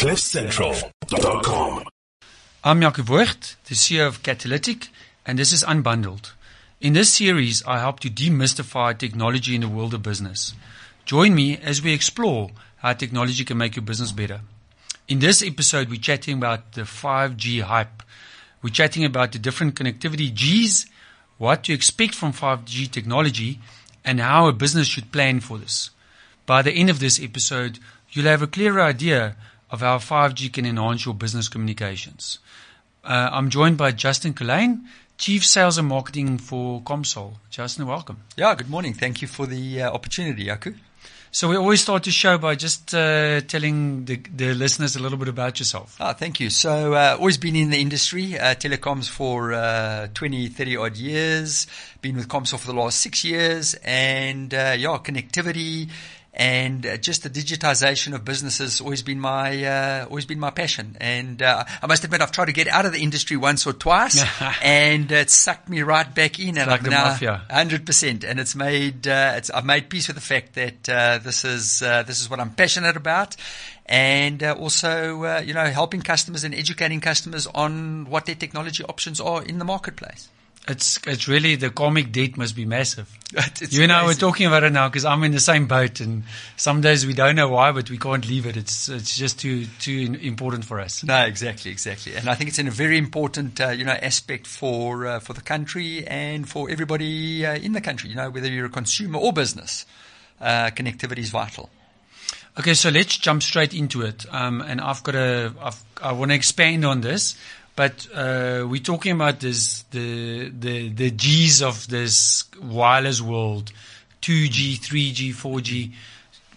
CliffCentral.com. I'm Jaco Voigt, the CEO of Catalytic, and this is Unbundled. In this series, I help to demystify technology in the world of business. Join me as we explore how technology can make your business better. In this episode, we're chatting about the 5G hype. We're chatting about the different connectivity Gs, what to expect from 5G technology, and how a business should plan for this. By the end of this episode, you'll have a clearer idea of how 5G can enhance your business communications. Uh, I'm joined by Justin Colyn, Chief Sales and Marketing for Comsol. Justin, welcome. Yeah, good morning. Thank you for the uh, opportunity, Jaco. So we always start the show by just uh, telling the, the, listeners a little bit about yourself. Ah, thank you. So uh, always been in the industry, uh, telecoms for uh, 20, 30 odd years. Been with Comsol for the last six years, and uh, yeah, connectivity and uh, just the digitization of business has always been my uh, always been my passion. And uh, I must admit, I've tried to get out of the industry once or twice, and it sucked me right back in. And like I've now hundred percent, and it's made uh, it's I've made peace with the fact that uh, this is uh, this is what I'm passionate about. And also, you know, helping customers and educating customers on what their technology options are in the marketplace. It's it's really the comic debt must be massive. It's you and I were talking about it now because I'm in the same boat, and some days we don't know why, but we can't leave it. It's it's just too too important for us. No, exactly, exactly, and I think it's in a very important uh, you know aspect for uh, for the country and for everybody uh, in the country. You know, whether you're a consumer or business, uh, connectivity is vital. Okay, so let's jump straight into it. Um, and I've got a I've, I want to expand on this. But uh, we're talking about this the the the G's of this wireless world, 2G, 3G, 4G.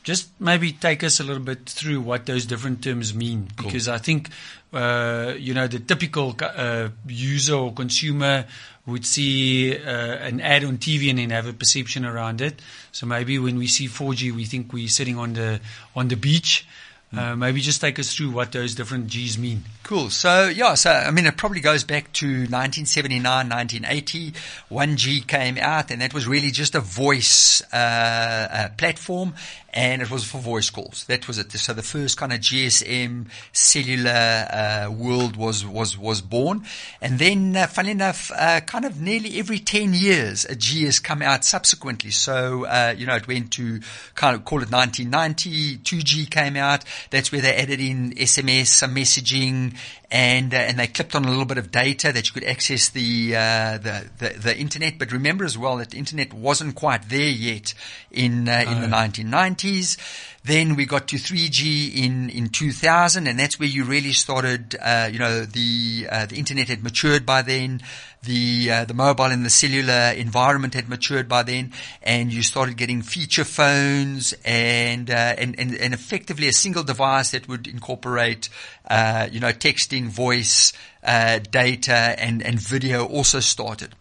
Just maybe take us a little bit through what those different terms mean, cool. because I think uh, you know the typical uh, user or consumer would see uh, an ad on TV and then have a perception around it. So maybe when we see 4G, we think we're sitting on the on the beach. Uh, maybe just take us through what those different G's mean. Cool. So, yeah, so, I mean, it probably goes back to 1979, 1980. 1G came out, and that was really just a voice uh, uh, platform, and it was for voice calls. That was it. So the first kind of GSM cellular uh, world was, was, was born. And then, uh, funnily enough, uh, kind of nearly every 10 years, a G has come out subsequently. So, you know, it went to kind of call it 1990, 2G came out. That's where they added in SMS, some messaging, and uh, and they clipped on a little bit of data that you could access the, uh, the, the the internet. But remember as well that the internet wasn't quite there yet in uh, in the 1990s. Then we got to 3G in, in 2000, and that's where you really started. Uh, you know, the uh, the internet had matured by then. The uh, the mobile and the cellular environment had matured by then, and you started getting feature phones and uh, and, and and effectively a single device that would incorporate, uh, you know, texting, voice, uh, data, and and video also started.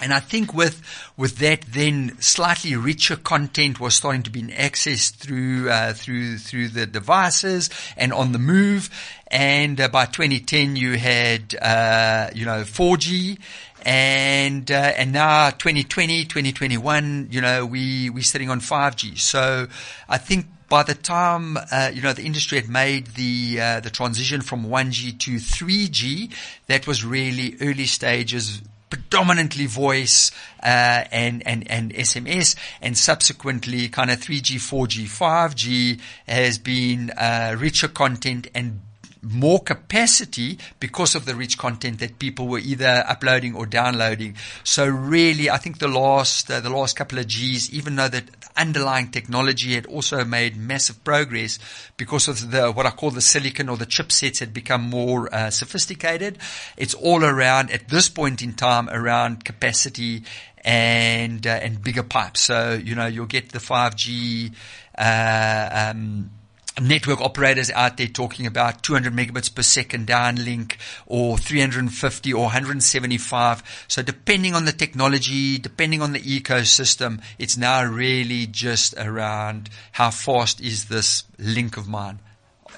And I think with with that, then slightly richer content was starting to be accessed through uh, through through the devices and on the move. And uh, by 2010, you had uh, you know 4G, and uh, and now 2020, 2021, you know we we're sitting on 5G. So I think by the time uh, you know the industry had made the uh, the transition from 1G to 3G, that was really early stages predominantly voice uh, and, and, and SMS, and subsequently kind of 3G, 4G, 5G has been uh, richer content and more capacity because of the rich content that people were either uploading or downloading. So really, I think the last uh, the last couple of G's, even though the underlying technology had also made massive progress because of the what I call the silicon or the chipsets had become more uh, sophisticated. It's all around at this point in time around capacity and uh, and bigger pipes. So you know you'll get the 5G. Uh, um, network operators out there talking about 200 megabits per second downlink or 350 or 175. So depending on the technology, depending on the ecosystem, it's now really just around how fast is this link of mine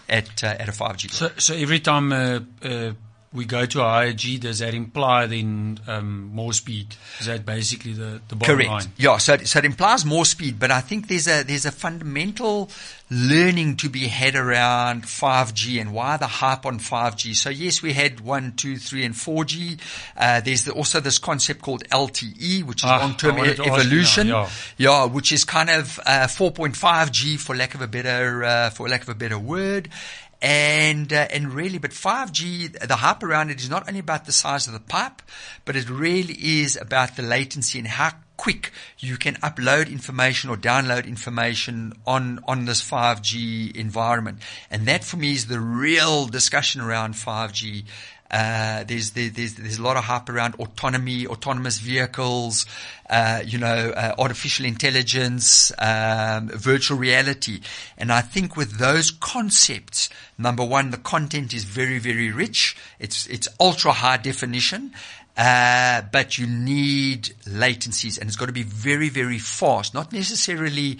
at uh, at a 5G. So, so every time a, a we go to a higher G, does that imply then um, more speed? Is that basically the, the bottom Correct. line? Yeah, so it, so it implies more speed, but I think there's a there's a fundamental learning to be had around 5G and why the hype on 5G. So yes, we had one, two, three, and 4G. Uh, there's the, also this concept called LTE, which is Ah, long-term e- you now, evolution. yeah. Yeah, which is kind of uh, 4.5G for lack of a better uh, for lack of a better word. And uh, and really, but 5G, the hype around it is not only about the size of the pipe, but it really is about the latency and how quick you can upload information or download information on on this 5G environment. And that for me is the real discussion around 5G. Uh, there's, there, there's, there's a lot of hype around autonomy, autonomous vehicles, uh, you know, uh, artificial intelligence, um, virtual reality. And I think with those concepts, number one, the content is very, very rich. It's, it's ultra high definition. Uh, but you need latencies and it's got to be very, very fast. Not necessarily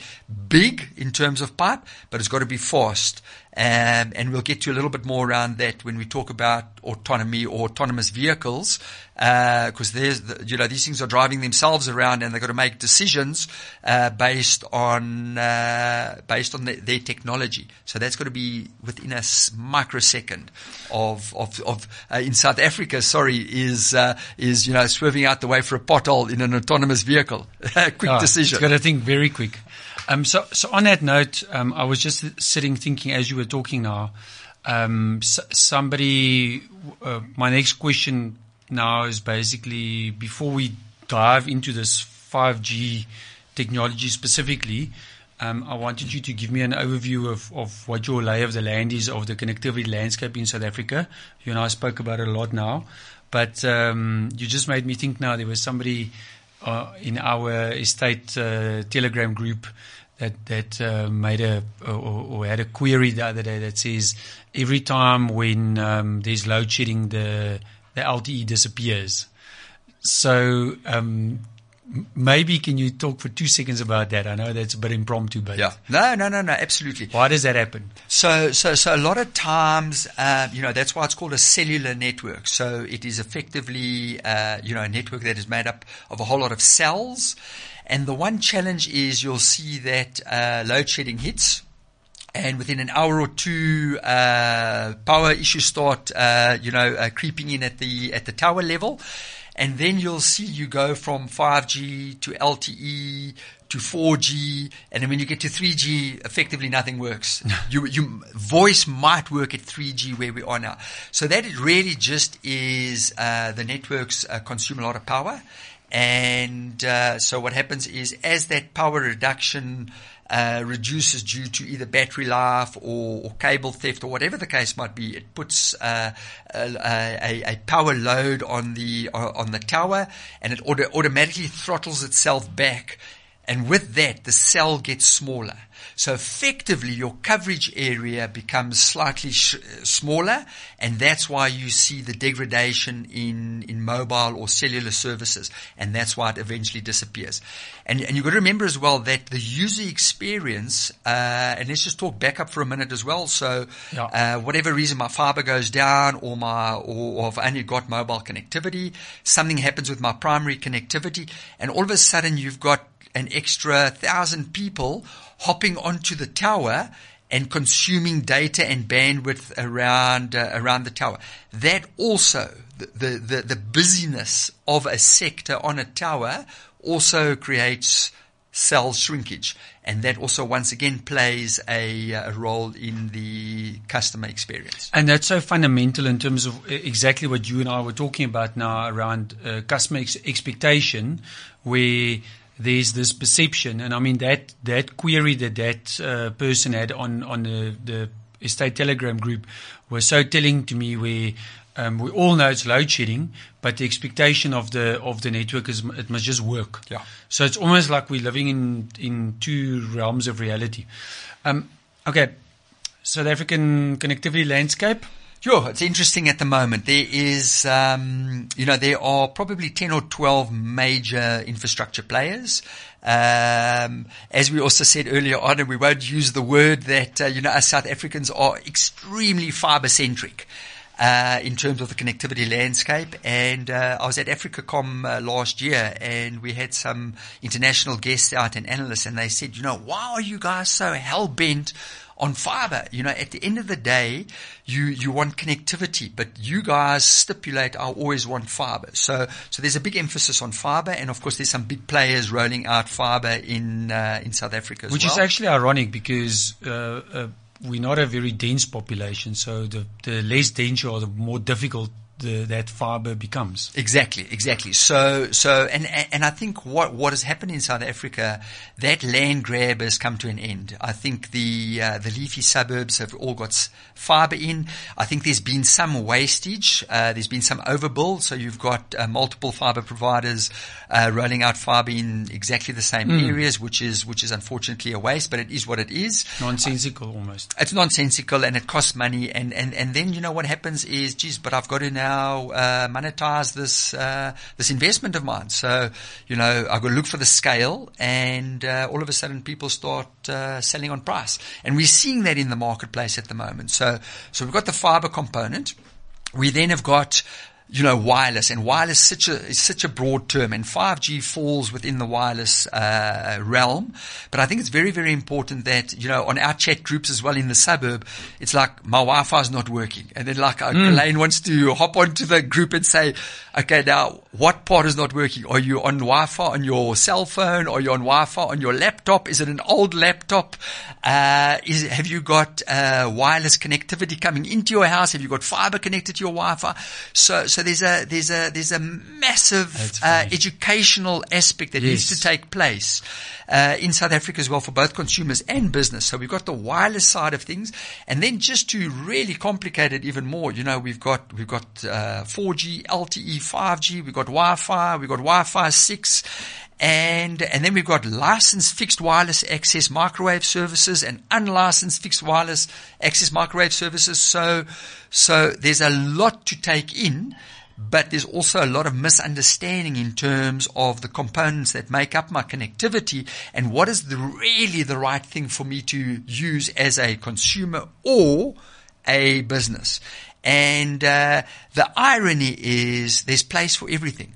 big in terms of pipe, but it's got to be fast. Um, and we'll get to a little bit more around that when we talk about autonomy or autonomous vehicles, because there's, the, you know, these things are driving themselves around and they've got to make decisions uh, based on uh, based on the, their technology. So that's got to be within a microsecond of of, of uh, in South Africa. Sorry, is uh, is you know swerving out the way for a pothole in an autonomous vehicle. Quick Ah, decision. It's got to think very quick. Um, so, so on that note, um, I was just sitting thinking as you were talking now. Um, somebody, uh, my next question now is basically before we dive into this 5G technology specifically, um, I wanted you to give me an overview of, of what your lay of the land is of the connectivity landscape in South Africa. You and I spoke about it a lot now, but um, you just made me think now there was somebody uh, in our estate uh, Telegram group that that uh, made a or, or had a query the other day that says every time when um, there's load shedding, the the LTE disappears. So um, maybe can you talk for two seconds about that? I know that's a bit impromptu, but Yeah. No, no, no, no. Absolutely. why does that happen? So, so, so a lot of times, uh, you know, that's why it's called a cellular network. So it is effectively, uh, you know, a network that is made up of a whole lot of cells. And the one challenge is you'll see that uh, load shedding hits. And within an hour or two, uh, power issues start, uh, you know, uh, creeping in at the at the tower level, and then you'll see you go from 5G to LTE to 4G, and then when you get to 3G, effectively nothing works. you, you, voice might work at 3G where we are now. So that it really just is uh, the networks uh, consume a lot of power, and uh, so what happens is as that power reduction uh, reduces due to either battery life or, or, cable theft or whatever the case might be. It puts uh, a, a, a, power load on the on the tower, and it auto- automatically throttles itself back. And with that, the cell gets smaller. So effectively, your coverage area becomes slightly sh- smaller, and that's why you see the degradation in, in mobile or cellular services, and that's why it eventually disappears. And, and you've got to remember as well that the user experience, uh, and let's just talk back up for a minute as well. So, Yeah. uh, whatever reason my fiber goes down, or my, or, or I've only got mobile connectivity, something happens with my primary connectivity, and all of a sudden you've got an extra thousand people hopping onto the tower and consuming data and bandwidth around uh, around the tower. That also the, the the busyness of a sector on a tower also creates cell shrinkage, and that also once again plays a, a role in the customer experience. And that's so fundamental in terms of uh, exactly what you and I were talking about now around uh, customer ex- expectation, where there's this perception, and I mean that that query that that uh, person had on on the, the estate telegram group was so telling to me. Where um, we all know it's load shedding, but the expectation of the of the network is it must just work. Yeah. So it's almost like we're living in in two realms of reality. Um, okay, South African connectivity landscape. Sure, it's interesting at the moment. There is, um, you know, there are probably 10 or 12 major infrastructure players. Um, as we also said earlier on, and we won't use the word that, uh, you know, us South Africans are extremely fiber centric. uh, in terms of the connectivity landscape. And uh, I was at AfricaCom uh, last year, and we had some international guests out and analysts, and they said, you know, why are you guys so hell bent on fiber. You know, at the end of the day, you, you want connectivity, but you guys stipulate, I always want fiber. So, so there's a big emphasis on fiber. And of course, there's some big players rolling out fiber in, uh, in South Africa Which well. is actually ironic because, uh, uh, we're not a very dense population. So the, the less dense or the more difficult the, that fiber becomes. Exactly, exactly. So, so, and, and I think what, what has happened in South Africa, that land grab has come to an end. I think the, uh, the leafy suburbs have all got fiber in. I think there's been some wastage. Uh, there's been some overbuild. So you've got uh, multiple fiber providers, uh, rolling out fiber in exactly the same mm. areas, which is, which is unfortunately a waste, but it is what it is. Nonsensical almost. It's nonsensical and it costs money. And, and, and then, you know, what happens is, geez, but I've got to now now uh, monetize this uh, this investment of mine. So, you know, I've got to look for the scale, and uh, all of a sudden, people start uh, selling on price, and we're seeing that in the marketplace at the moment. So, so we've got the fiber component. We then have got you know, wireless and wireless such a, is such a broad term and 5G falls within the wireless, uh, realm. But I think it's very, very important that, you know, on our chat groups as well in the suburb, it's like my Wi-Fi is not working. And then like, uh, mm. Elaine wants to hop onto the group and say, okay, now what part is not working? Are you on Wi-Fi on your cell phone? Are you on Wi-Fi on your laptop? Is it an old laptop? Uh, is, have you got, uh, wireless connectivity coming into your house? Have you got fiber connected to your Wi-Fi? So, so there's a, there's a, there's a massive, uh, educational aspect that yes. needs to take place, uh, in South Africa as well for both consumers and business. So we've got the wireless side of things. And then just to really complicate it even more, you know, we've got, we've got, uh, 4G, LTE, 5G, we've got Wi-Fi, we've got Wi-Fi 6, and, and then we've got licensed fixed wireless access microwave services and unlicensed fixed wireless access microwave services. So, so there's a lot to take in, but there's also a lot of misunderstanding in terms of the components that make up my connectivity and what is the really the right thing for me to use as a consumer or a business. And uh, the irony is there's place for everything.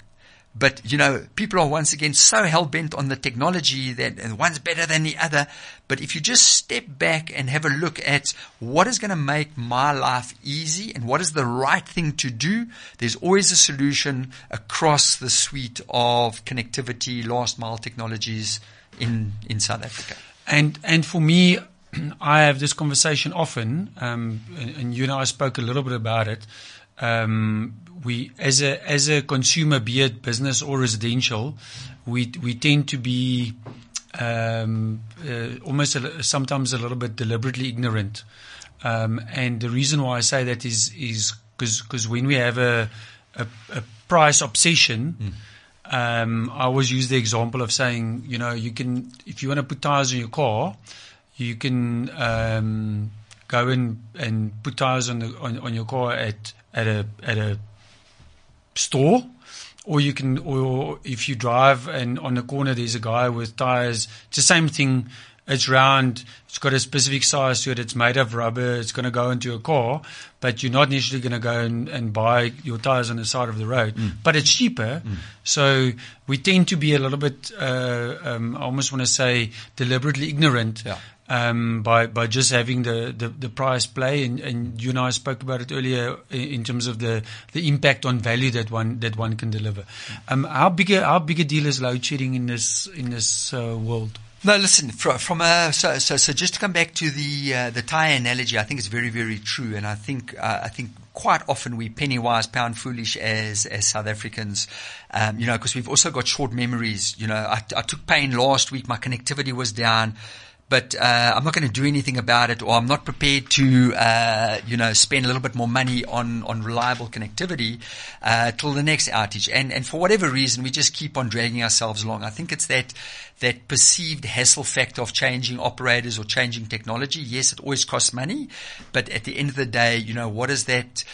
But, you know, people are once again so hell bent on the technology that one's better than the other. But if you just step back and have a look at what is going to make my life easy and what is the right thing to do, there's always a solution across the suite of connectivity, last mile technologies in, in South Africa. And, and for me, I have this conversation often, um, and, and, you and I spoke a little bit about it. Um, we, as a as a consumer, be it business or residential, we we tend to be um, uh, almost a, sometimes a little bit deliberately ignorant. Um, and the reason why I say that is is because when we have a, a, a price obsession. Mm. Um, I always use the example of saying, you know, you can, if you want to put tires on your car, you can um, go in and put tires on the on, on your car at at a at a store or you can or if you drive and on the corner there's a guy with tires. It's the same thing. It's round. It's got a specific size to it. It's made of rubber. It's going to go into a car but you're not necessarily going to go and, and buy your tires on the side of the road. Mm. but it's cheaper. Mm. so we tend to be a little bit uh, um, I almost want to say deliberately ignorant yeah um, by by just having the, the, the price play, and, and you and I spoke about it earlier in terms of the, the impact on value that one that one can deliver. Um, how big a, how big a deal is load shedding in this in this uh, world? No, listen. From, from a, so, so so just to come back to the uh, the tire analogy, I think it's very very true, and I think uh, I think quite often we penny wise pound foolish as as South Africans, um, you know, because we've also got short memories. You know, I, I took pain last week; my connectivity was down but uh, I'm not going to do anything about it, or I'm not prepared to, uh, you know, spend a little bit more money on on reliable connectivity uh, till the next outage. And and for whatever reason, we just keep on dragging ourselves along. I think it's that that perceived hassle factor of changing operators or changing technology. Yes, it always costs money, but at the end of the day, you know, what is that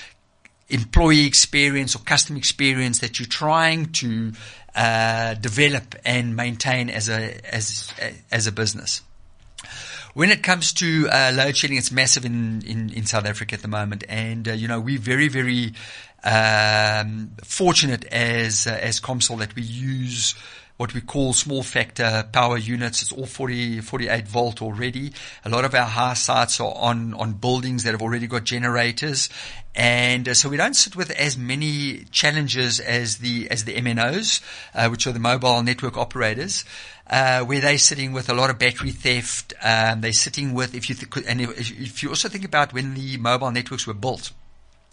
employee experience or customer experience that you're trying to uh, develop and maintain as a as as a business? When it comes to uh, load shedding, it's massive in, in, in South Africa at the moment, and uh, you know we're very very um, fortunate as uh, as Comsol that we use what we call small factor power units. It's all 40, 48 volt already. A lot of our house sites are on, on buildings that have already got generators. And uh, so we don't sit with as many challenges as the, as the MNOs, uh, which are the mobile network operators. Uh, where they're sitting with a lot of battery theft. Um, they're sitting with, if you th- and if, if you also think about when the mobile networks were built,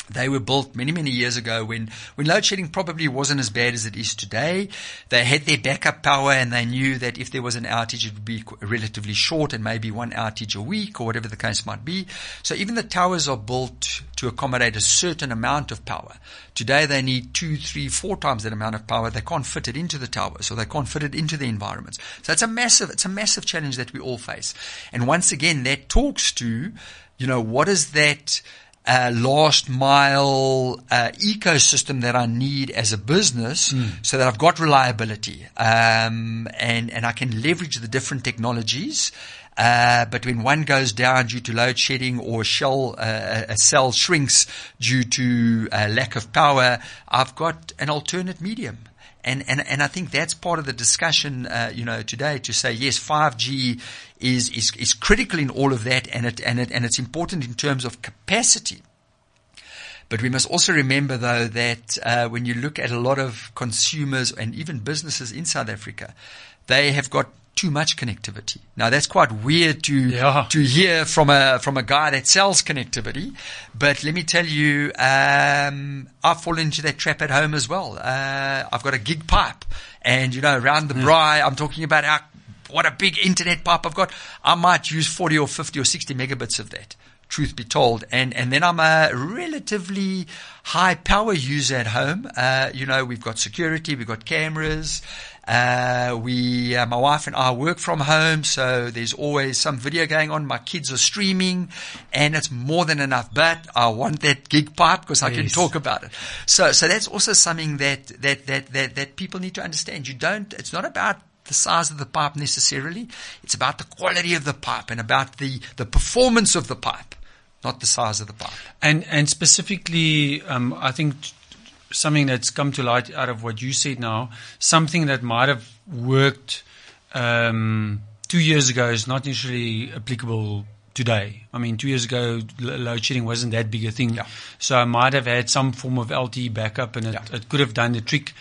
they were built many, many years ago when, when load shedding probably wasn't as bad as it is today. They had their backup power and they knew that if there was an outage, it would be relatively short and maybe one outage a week or whatever the case might be. So even the towers are built to accommodate a certain amount of power. Today they need two, three, four times that amount of power. They can't fit it into the towers or they can't fit it into the environments. So it's a massive, it's a massive challenge that we all face. And once again, that talks to, you know, what is that, uh, last mile uh, ecosystem that I need as a business, mm. so that I've got reliability um, and and I can leverage the different technologies. Uh, but when one goes down due to load shedding or a shell, uh, a cell shrinks due to uh, lack of power, I've got an alternate medium. And, and, and I think that's part of the discussion, uh, you know, today to say, yes, 5G is, is, is critical in all of that and it, and it, and it's important in terms of capacity. But we must also remember though that, uh, when you look at a lot of consumers and even businesses in South Africa, they have got too much connectivity. Now that's quite weird to yeah. to hear from a from a guy that sells connectivity, but let me tell you, um, I fall into that trap at home as well. Uh, I've got a gig pipe, and you know, around the yeah. braai, I'm talking about how what a big internet pipe I've got. I might use 40 or 50 or 60 megabits of that truth be told. And, and then I'm a relatively high power user at home. Uh, you know, we've got security, we've got cameras. Uh, we, uh, my wife and I work from home, so there's always some video going on. My kids are streaming, and it's more than enough. But I want that gig pipe because I yes. can talk about it. So, so that's also something that, that that that that people need to understand. You don't. It's not about the size of the pipe necessarily. It's about the quality of the pipe and about the, the performance of the pipe, not the size of the pipe. And, and specifically, um, I think something that's come to light out of what you said now, something that might have worked um, two years ago is not necessarily applicable today. I mean, two years ago, load shedding wasn't that big a thing. Yeah. So I might have had some form of LTE backup and it, yeah. it could have done the trick.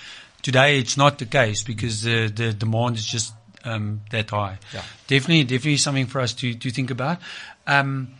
Today, it's not the case because the, the demand is just um, that high. Yeah. Definitely, definitely something for us to, to think about. Um,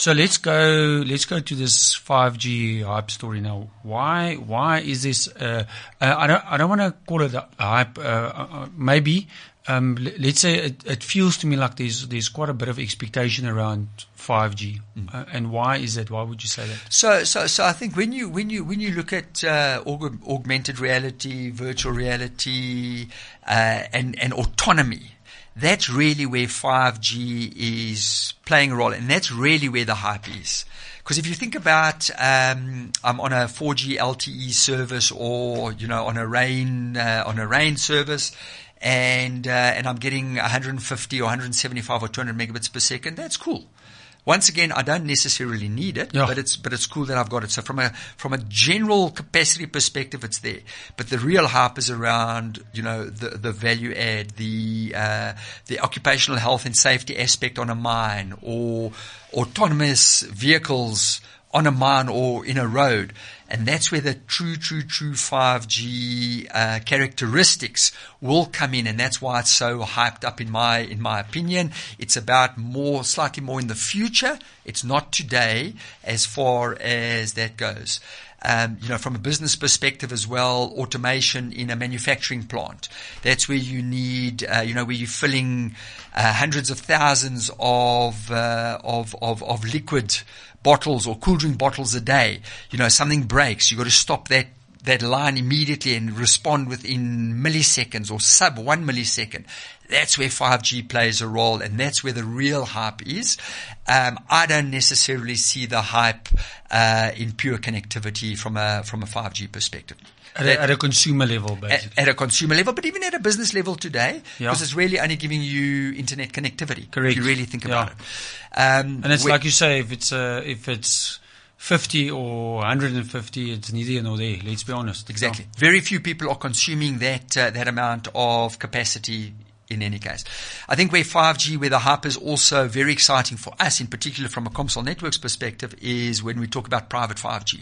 so let's go. Let's go to this 5G hype story now. Why? Why is this? Uh, uh, I don't. I don't want to call it a hype. Uh, uh, uh maybe. Um, let's say it, it, feels to me like there's there's quite a bit of expectation around 5G, mm. Uh, and why is that? Why would you say that? So, so, so I think when you when you when you look at aug- augmented reality, virtual reality, and and autonomy, that's really where 5G is playing a role, and that's really where the hype is. Because if you think about, um, I'm on a 4G LTE service, or you know, on a rain uh, on a rain service, and uh, and I'm getting 150 or 175 or 200 megabits per second. That's cool. Once again, I don't necessarily need it, yeah. but it's but it's cool that I've got it. So from a from a general capacity perspective, it's there. But the real hype is around you know the the value add, the uh, the occupational health and safety aspect on a mine, or autonomous vehicles on a mine or in a road. And that's where the true, true, true 5G uh, characteristics will come in, and that's why it's so hyped up in my in my opinion. It's about more, slightly more in the future. It's not today, as far as that goes. Um, you know, from a business perspective as well, automation in a manufacturing plant. That's where you need, uh, you know, where you're filling uh, hundreds of thousands of, uh, of, of, of liquid bottles or cool drink bottles a day. You know, something breaks. You've got to stop that that line immediately and respond within milliseconds or sub one millisecond. That's where 5G plays a role and that's where the real hype is. Um, I don't necessarily see the hype, uh, in pure connectivity from a, from a 5G perspective. At a, at a consumer level, basically. at a consumer level, but even at a business level today, Yeah. because it's really only giving you internet connectivity. Correct. If you really think Yeah. about it. Um, and it's like you say, if it's uh, if it's 50 or 150, it's neither here nor there. Let's be honest. Exactly. Very few people are consuming that uh, that amount of capacity. In any case, I think where 5G, where the hype is also very exciting for us, in particular from a Comsol Networks perspective, is when we talk about private 5G.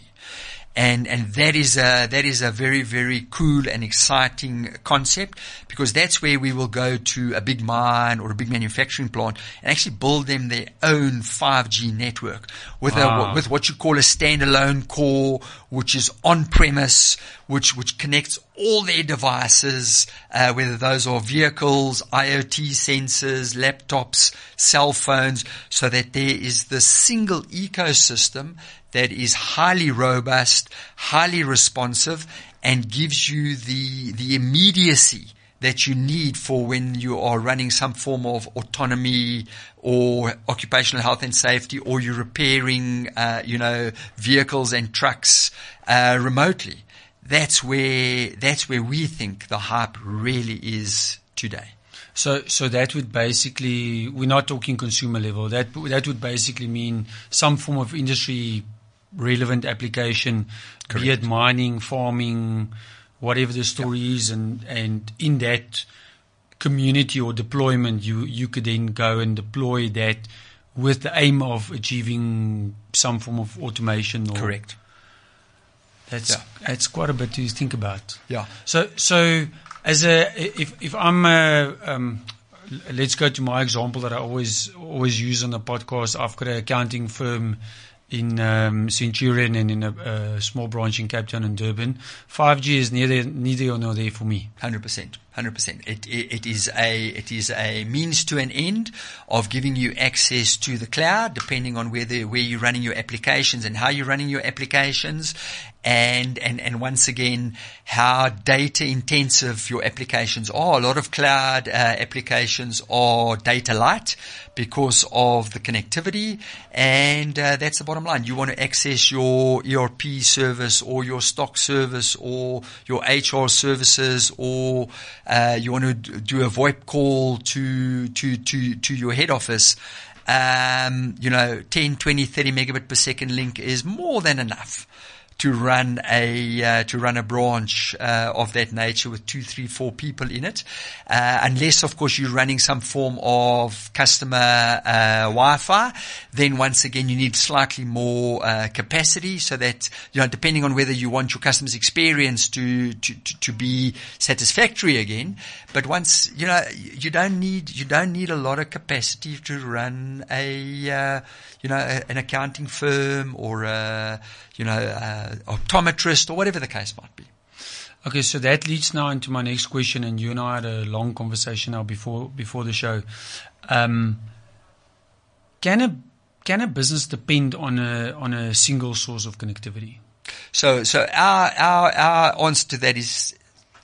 And, and that is a, that is a very, very cool and exciting concept because that's where we will go to a big mine or a big manufacturing plant and actually build them their own 5G network with Wow. a, with what you call a standalone core, which is on premise, which, which connects all their devices, uh, whether those are vehicles, IoT sensors, laptops, cell phones, so that there is this single ecosystem that is highly robust, highly responsive, and gives you the, the immediacy that you need for when you are running some form of autonomy or occupational health and safety or you're repairing, uh, you know, vehicles and trucks, uh, remotely. That's where, that's where we think the hype really is today. So, so that would basically, we're not talking consumer level. That that would basically mean some form of industry relevant application, be it mining, farming, whatever the story is, and and in that community or deployment, you you could then go and deploy that with the aim of achieving some form of automation. Or Correct. That's Yeah. that's quite a bit to think about. Yeah. So, so as a if if I'm a, um, let's go to my example that I always always use on the podcast. I've got an accounting firm in um, Centurion and in a, a small branch in Cape Town and Durban. 5G is neither neither nor there for me. Hundred percent, hundred percent. It it is a it is a means to an end of giving you access to the cloud, depending on where where you're running your applications and how you're running your applications, and and and once again how data intensive your applications are. A lot of cloud uh, applications are data light because of the connectivity, and uh, that's the bottom line. You want to access your ERP service or your stock service or your HR services or uh, you want to do a VoIP call to to to to your head office. Um, you know, 10, 20, 30 megabit per second link is more than enough to run a uh, to run a branch uh, of that nature with two, three, four people in it, uh, unless of course you're running some form of customer uh, Wi-Fi. Then once again you need slightly more uh, capacity, so that you know depending on whether you want your customer's experience to to, to, to be satisfactory again. But once you know you don't need you don't need a lot of capacity to run a uh, you know a, an accounting firm or a you know uh, optometrist or whatever the case might be. Okay, so that leads now into my next question, and you and I had a long conversation now before before the show. Um, can a can a business depend on a on a single source of connectivity? So, so our, our, our answer to that is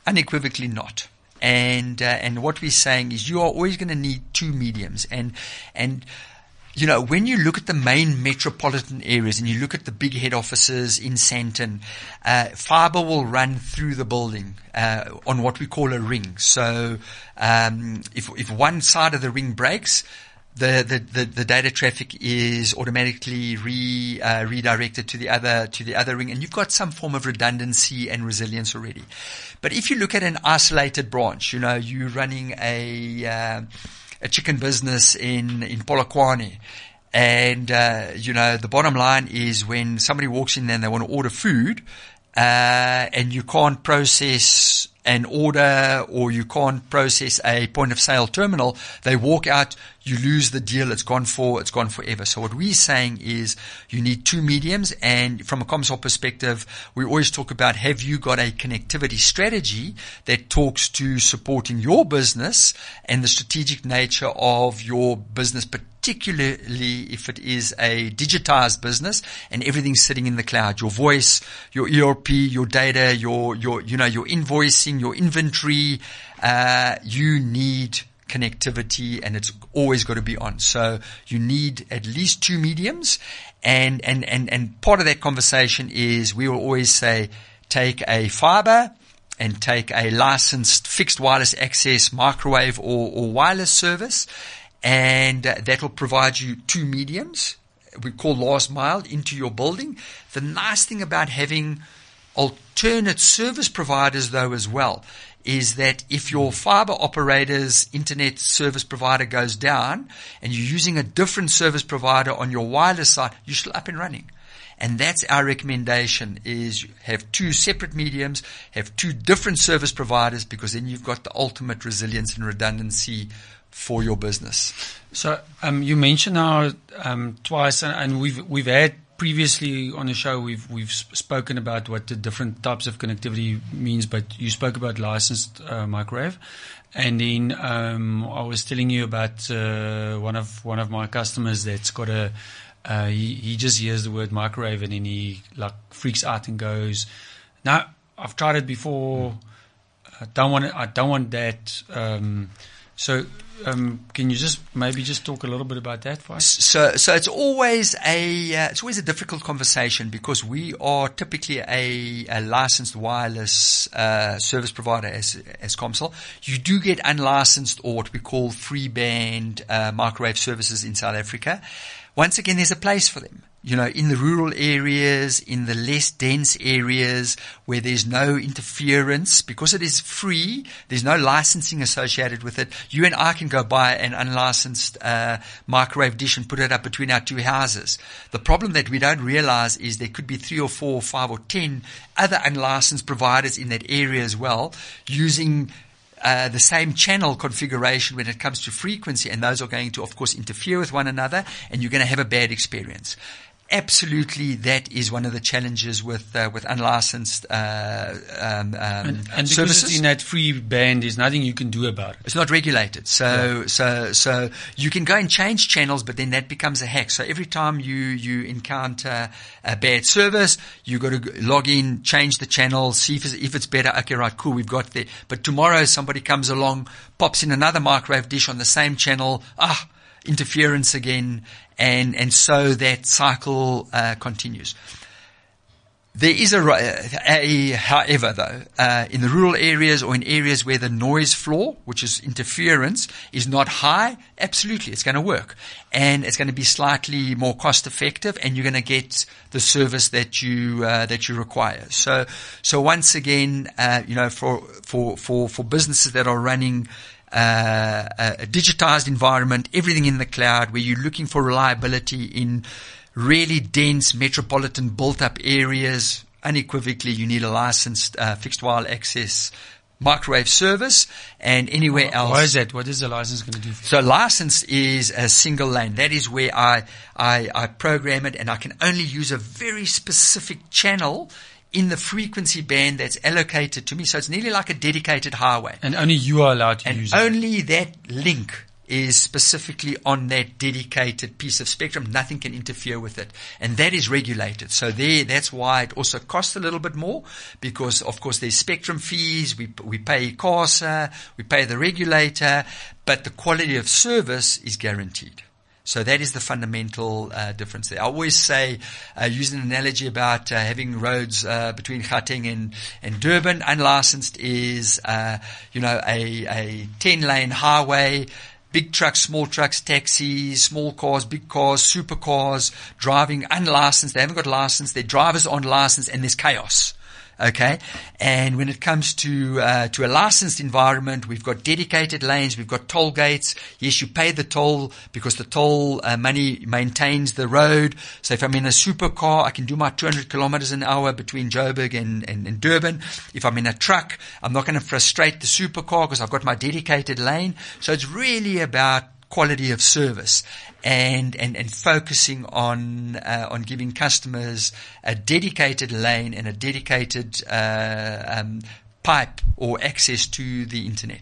unequivocally not. And, uh, and what we're saying is you are always going to need two mediums. And, and, you know, when you look at the main metropolitan areas and you look at the big head offices in Sandton, uh, fiber will run through the building, uh, on what we call a ring. So, um, if, if one side of the ring breaks, the, the, the, the data traffic is automatically re, uh, redirected to the other to the other ring, and you've got some form of redundancy and resilience already. But if you look at an isolated branch, you know, you're running a uh, a chicken business in in Polokwane, and uh, you know the bottom line is when somebody walks in and they want to order food, uh, and you can't process an order or you can't process a point of sale terminal, they walk out, you lose the deal. It's gone for, it's gone forever. So what we're saying is you need two mediums. And from a COMSOL perspective, we always talk about have you got a connectivity strategy that talks to supporting your business and the strategic nature of your business, particularly if it is a digitized business and everything's sitting in the cloud. Your voice, your ERP, your data, your, your, you know, your invoicing, your inventory, uh, you need connectivity and it's always got to be on. So you need at least two mediums and, and, and, and part of that conversation is we will always say take a fiber and take a licensed fixed wireless access microwave or, or wireless service and that will provide you two mediums we call last mile into your building. The nice thing about having alternate service providers though as well is that if your fiber operator's internet service provider goes down and you're using a different service provider on your wireless side, you're still up and running. And that's our recommendation is have two separate mediums, have two different service providers because then you've got the ultimate resilience and redundancy for your business. So um, you mentioned now um, twice, and, and, we've we've had previously on the show we've we've spoken about what the different types of connectivity means, but you spoke about licensed uh, microwave, and then um, I was telling you about uh, one of one of my customers that's got a uh, he he just hears the word microwave and then he like freaks out and goes, "Now I've tried it before. I don't want it, I don't want that." Um, so um, can you just maybe just talk a little bit about that for us? So, so it's always a uh, it's always a difficult conversation because we are typically a, a licensed wireless uh, service provider as as COMSOL. You do get unlicensed or what we call free band uh, microwave services in South Africa. Once again, there's a place for them you know, in the rural areas, in the less dense areas where there's no interference, because it is free, there's no licensing associated with it. You and I can go buy an unlicensed uh, microwave dish and put it up between our two houses. The problem that we don't realize is there could be three or four, or five or ten other unlicensed providers in that area as well, using uh, the same channel configuration when it comes to frequency, and those are going to, of course, interfere with one another, and you're going to have a bad experience absolutely that is one of the challenges with uh, with unlicensed uh, um, um, and, and services. Because in that free band, there's nothing you can do about it. It's not regulated, so yeah. so so you can go and change channels, but then that becomes a hack. So every time you you encounter a bad service, you got to log in, change the channel, see if it's, if it's better. Okay, right, cool, we've got there. But tomorrow somebody comes along, pops in another microwave dish on the same channel. Ah interference again, and and so that cycle uh, continues. There is a, a however, though, uh, in the rural areas or in areas where the noise floor, which is interference, is not high, absolutely, it's going to work, and it's going to be slightly more cost effective, and you're going to get the service that you uh, that you require. So, so once again, uh, you know, for for for for businesses that are running uh, a digitized environment, everything in the cloud, where you're looking for reliability in really dense metropolitan built up areas. Unequivocally, you need a licensed uh, fixed wireless access microwave service and anywhere else. Why is that? What is the license going to do? so license is a single lane. That is where I, I, I program it and I can only use a very specific channel in the frequency band that's allocated to me. So it's nearly like a dedicated highway. And only you are allowed to and use it. Only that link is specifically on that dedicated piece of spectrum. Nothing can interfere with it. And that is regulated. So there, that's why it also costs a little bit more because of course there's spectrum fees. We, we pay ICASA, we pay the regulator, but the quality of service is guaranteed. So that is the fundamental uh, difference there. I always say, uh, use an analogy about uh, having roads uh, between Gauteng and, and Durban. Unlicensed is, uh, you know, a, a 10 lane highway big trucks, small trucks, taxis, small cars, big cars, supercars, driving unlicensed. They haven't got license. Their drivers aren't licensed and there's chaos. Okay. And when it comes to, uh, to a licensed environment, we've got dedicated lanes, we've got toll gates. Yes, you pay the toll because the toll uh, money maintains the road. So if I'm in a supercar, I can do my 200 kilometers an hour between Joburg and, and, and Durban. If I'm in a truck, I'm not going to frustrate the supercar because I've got my dedicated lane. So it's really about quality of service and, and, and focusing on, uh, on giving customers a dedicated lane and a dedicated, uh, um, pipe or access to the internet.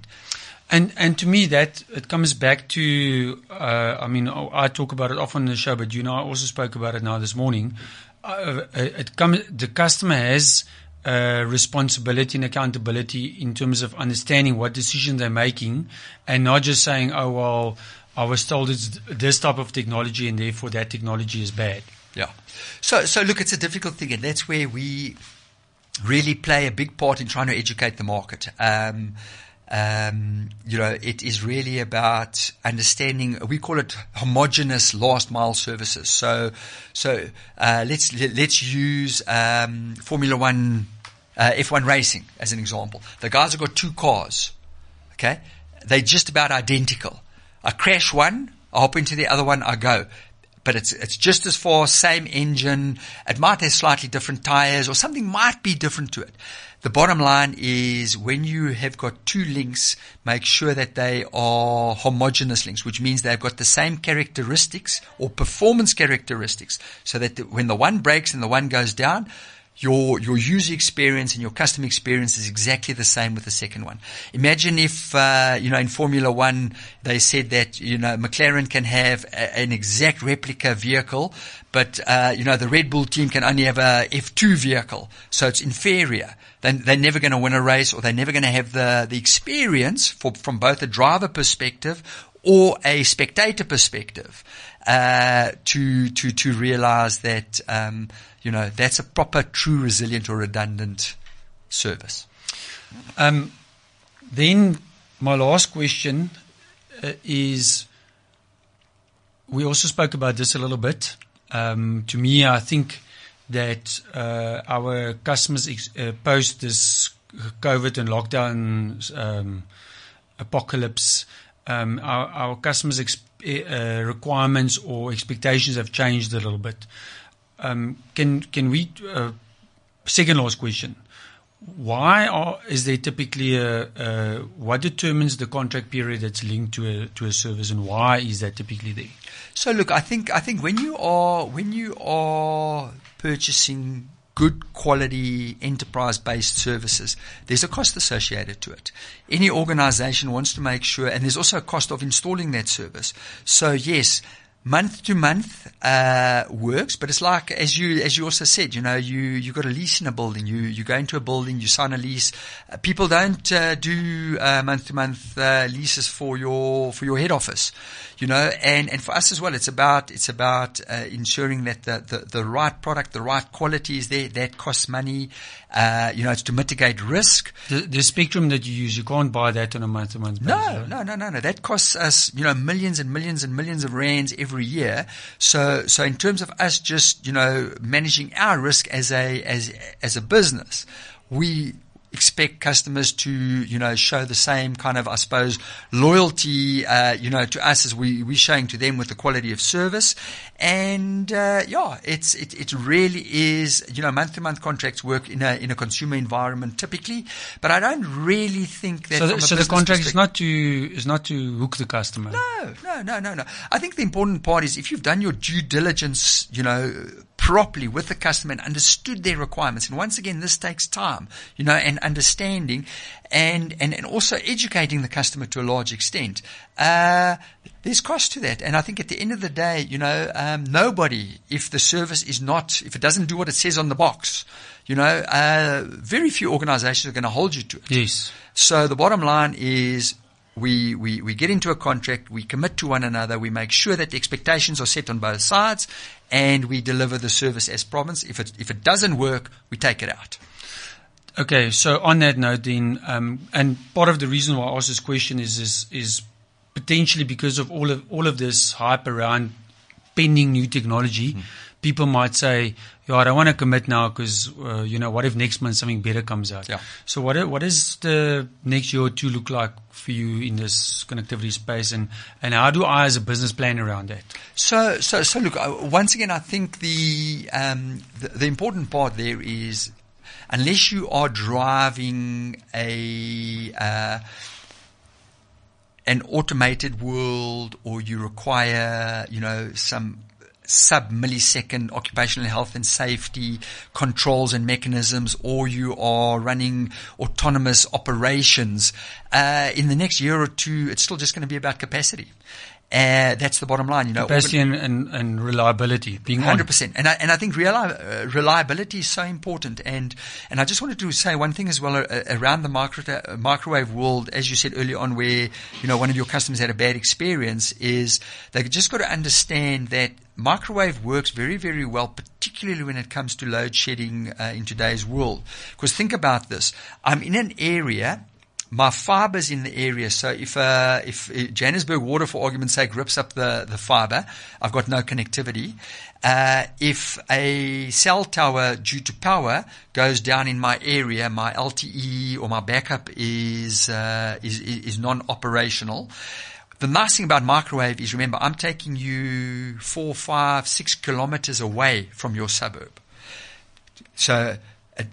And and to me that it comes back to uh, I mean I talk about it often in the show, but you know I also spoke about it now this morning. Uh, it comes the customer has uh, responsibility and accountability in terms of understanding what decisions they're making, and not just saying, "Oh well, I was told it's this type of technology, and therefore that technology is bad." Yeah. So so look, it's a difficult thing, and that's where we really play a big part in trying to educate the market. Um, um, you know, it is really about understanding. We call it homogeneous last mile services. So, so uh, let's let's use um, Formula One, uh, F1 racing as an example. The guys have got two cars. Okay, they're just about identical. I crash one, I hop into the other one, I go but it's it's just as far, same engine. It might have slightly different tires, or something might be different to it. The bottom line is when you have got two links, make sure that they are homogeneous links, which means they've got the same characteristics or performance characteristics, so that the, when the one breaks and the one goes down, your your user experience and your customer experience is exactly the same with the second one. Imagine if uh, you know in Formula One they said that you know McLaren can have a, an exact replica vehicle, but uh, you know the Red Bull team can only have a F2 vehicle, so it's inferior. Then they're never going to win a race, or they're never going to have the the experience for, from both a driver perspective or a spectator perspective uh, to to to realize that. Um, you know, that's a proper, true, resilient or redundant service. Um, then my last question uh, is, we also spoke about this a little bit. Um, to me, I think that uh, our customers ex- uh, post this COVID and lockdown um, apocalypse, um, our, our, customers' ex- uh, requirements or expectations have changed a little bit. Um, can can we uh, second last question? Why are, is there typically a, a, what determines the contract period that's linked to a to a service, and why is that typically there? So look, I think I think when you are when you are purchasing good quality enterprise based services, there's a cost associated to it. Any organization wants to make sure, and there's also a cost of installing that service. So yes, month to month uh, works, but it's like as you as you also said, you know, you you got a lease in a building. You you go into a building, you sign a lease. Uh, people don't uh, do month to month leases for your for your head office, you know. And and for us as well, it's about it's about uh, ensuring that the, the the right product, the right quality is there. That costs money. Uh, you know, it's to mitigate risk. The, the, spectrum that you use, you can't buy that on a month to month basis. No, no, no, no, no. That costs us, you know, millions and millions and millions of rands every year. So, so in terms of us just, you know, managing our risk as a, as, as a business, we, expect customers to, you know, show the same kind of, I suppose, loyalty, uh, you know, to us as we, we're showing to them with the quality of service. And, uh, yeah, it's, it, it really is, you know, month to month contracts work in a, in a consumer environment typically, but I don't really think that. So, the, so the contract is not to, is not to hook the customer. No, no, no, no, no. I think the important part is if you've done your due diligence, you know, properly with the customer and understood their requirements. And once again, this takes time, you know, and understanding and, and, and also educating the customer to a large extent. Uh, there's cost to that. And I think at the end of the day, you know, um, nobody, if the service is not, if it doesn't do what it says on the box, you know, uh, very few organizations are going to hold you to it. Yes. So the bottom line is we, we, we get into a contract, we commit to one another, we make sure that the expectations are set on both sides, and we deliver the service as promised. If it, if it doesn't work, we take it out. Okay, so on that note, then, um, and part of the reason why I asked this question is, is, is potentially because of all of all of this hype around pending new technology. Mm people might say, "Yeah, I don't want to commit now because uh, you know what if next month something better comes out." Yeah. So what what does the next year or two look like for you in this connectivity space, and and how do I as a business plan around that? So so so look, uh, once again, I think the um, the, the important part there is unless you are driving a uh, an automated world or you require, you know, some sub millisecond occupational health and safety controls and mechanisms, or you are running autonomous operations, uh, in the next year or two, it's still just going to be about capacity. Uh, that's the bottom line, you know. Capacity and, and, and reliability being Hundred percent, and I, and I think reali- uh, reliability is so important. And and I just wanted to say one thing as well uh, around the micro- uh, microwave world, as you said earlier on, where you know one of your customers had a bad experience, is they just got to understand that microwave works very very well, particularly when it comes to load shedding uh, in today's world. Because think about this: I'm in an area my fibers in the area. So if uh, if uh, Johannesburg Water, for argument's sake, rips up the the fiber, I've got no connectivity. Uh, if a cell tower due to power goes down in my area, my LTE or my backup is uh, is, is non-operational. The nice thing about microwave is, remember, I'm taking you four, five, six kilometers away from your suburb. So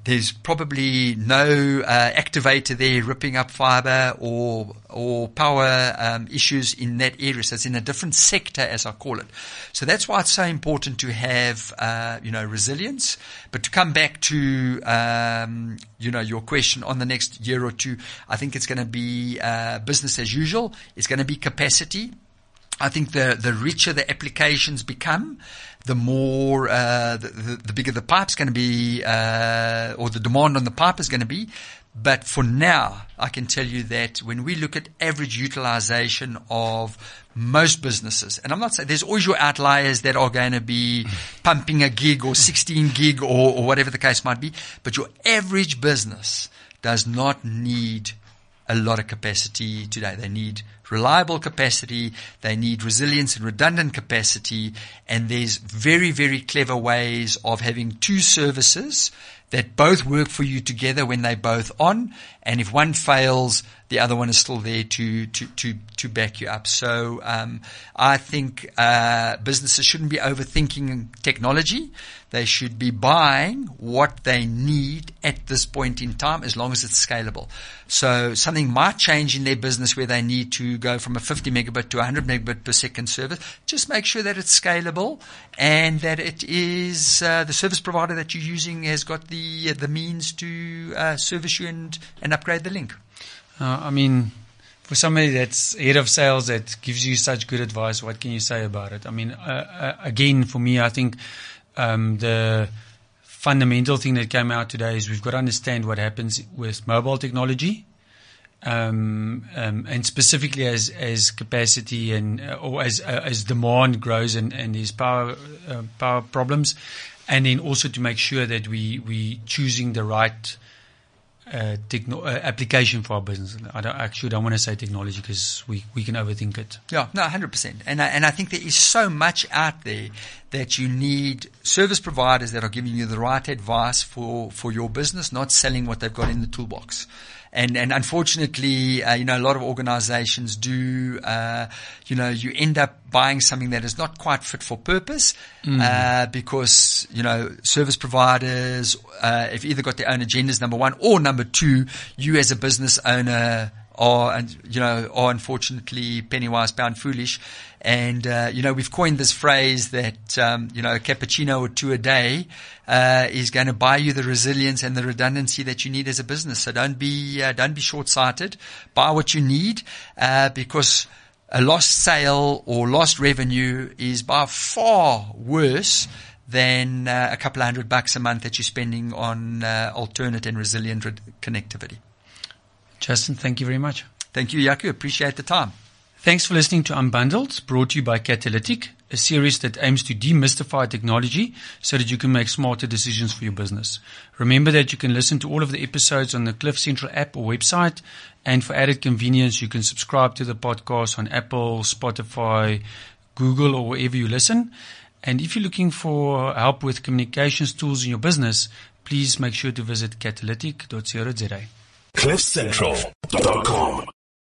there's probably no uh, activator there ripping up fiber or or power um, issues in that area. So it's in a different sector, as I call it. So that's why it's so important to have uh, you know resilience. But to come back to um, you know your question on the next year or two, I think it's going to be uh, business as usual. It's going to be capacity. I think the, the richer the applications become, the more, uh, the, the, the, bigger the pipe's going to be, uh, or the demand on the pipe is going to be. But for now, I can tell you that when we look at average utilization of most businesses, and I'm not saying there's always your outliers that are going to be pumping a gig or 16 gig or, or whatever the case might be, but your average business does not need a lot of capacity today. They need reliable capacity. They need resilience and redundant capacity. And there's very, very clever ways of having two services that both work for you together when they're both on. And if one fails, the other one is still there to to to to back you up. So um, I think uh, businesses shouldn't be overthinking technology. They should be buying what they need at this point in time, as long as it's scalable. So something might change in their business where they need to go from a 50 megabit to 100 megabit per second service. Just make sure that it's scalable and that it is uh, the service provider that you're using has got the uh, the means to uh, service you and and upgrade the link. Uh, I mean, for somebody that's head of sales that gives you such good advice, what can you say about it? I mean, uh, uh, again, for me, I think um, the fundamental thing that came out today is we've got to understand what happens with mobile technology. Um, um, and specifically as as capacity and uh, or as uh, as demand grows and and these power uh, power problems, and then also to make sure that we we choosing the right uh, techno- uh, application for our business. I don't, actually don't want to say technology because we, we can overthink it. Yeah, no, 100%. And I, and I think there is so much out there that you need service providers that are giving you the right advice for, for your business, not selling what they've got in the toolbox. And, and unfortunately, uh, you know, a lot of organizations do, uh, you know, you end up buying something that is not quite fit for purpose, mm. uh, because, you know, service providers, uh, have either got their own agendas, number one, or number two, you as a business owner, are, you know, are unfortunately penny wise, pound foolish. And uh, you know, we've coined this phrase that um, you know, a cappuccino or two a day uh, is going to buy you the resilience and the redundancy that you need as a business. So don't be uh, don't be short sighted. Buy what you need uh, because a lost sale or lost revenue is by far worse than uh, a couple of hundred bucks a month that you're spending on uh, alternate and resilient re- connectivity. Justin, thank you very much. Thank you, Jaco. Appreciate the time. Thanks for listening to Unbundled, brought to you by Catalytic, a series that aims to demystify technology so that you can make smarter decisions for your business. Remember that you can listen to all of the episodes on the Cliff Central app or website, and for added convenience, you can subscribe to the podcast on Apple, Spotify, Google, or wherever you listen. And if you're looking for help with communications tools in your business, please make sure to visit catalytic.co.za. CliffCentral.com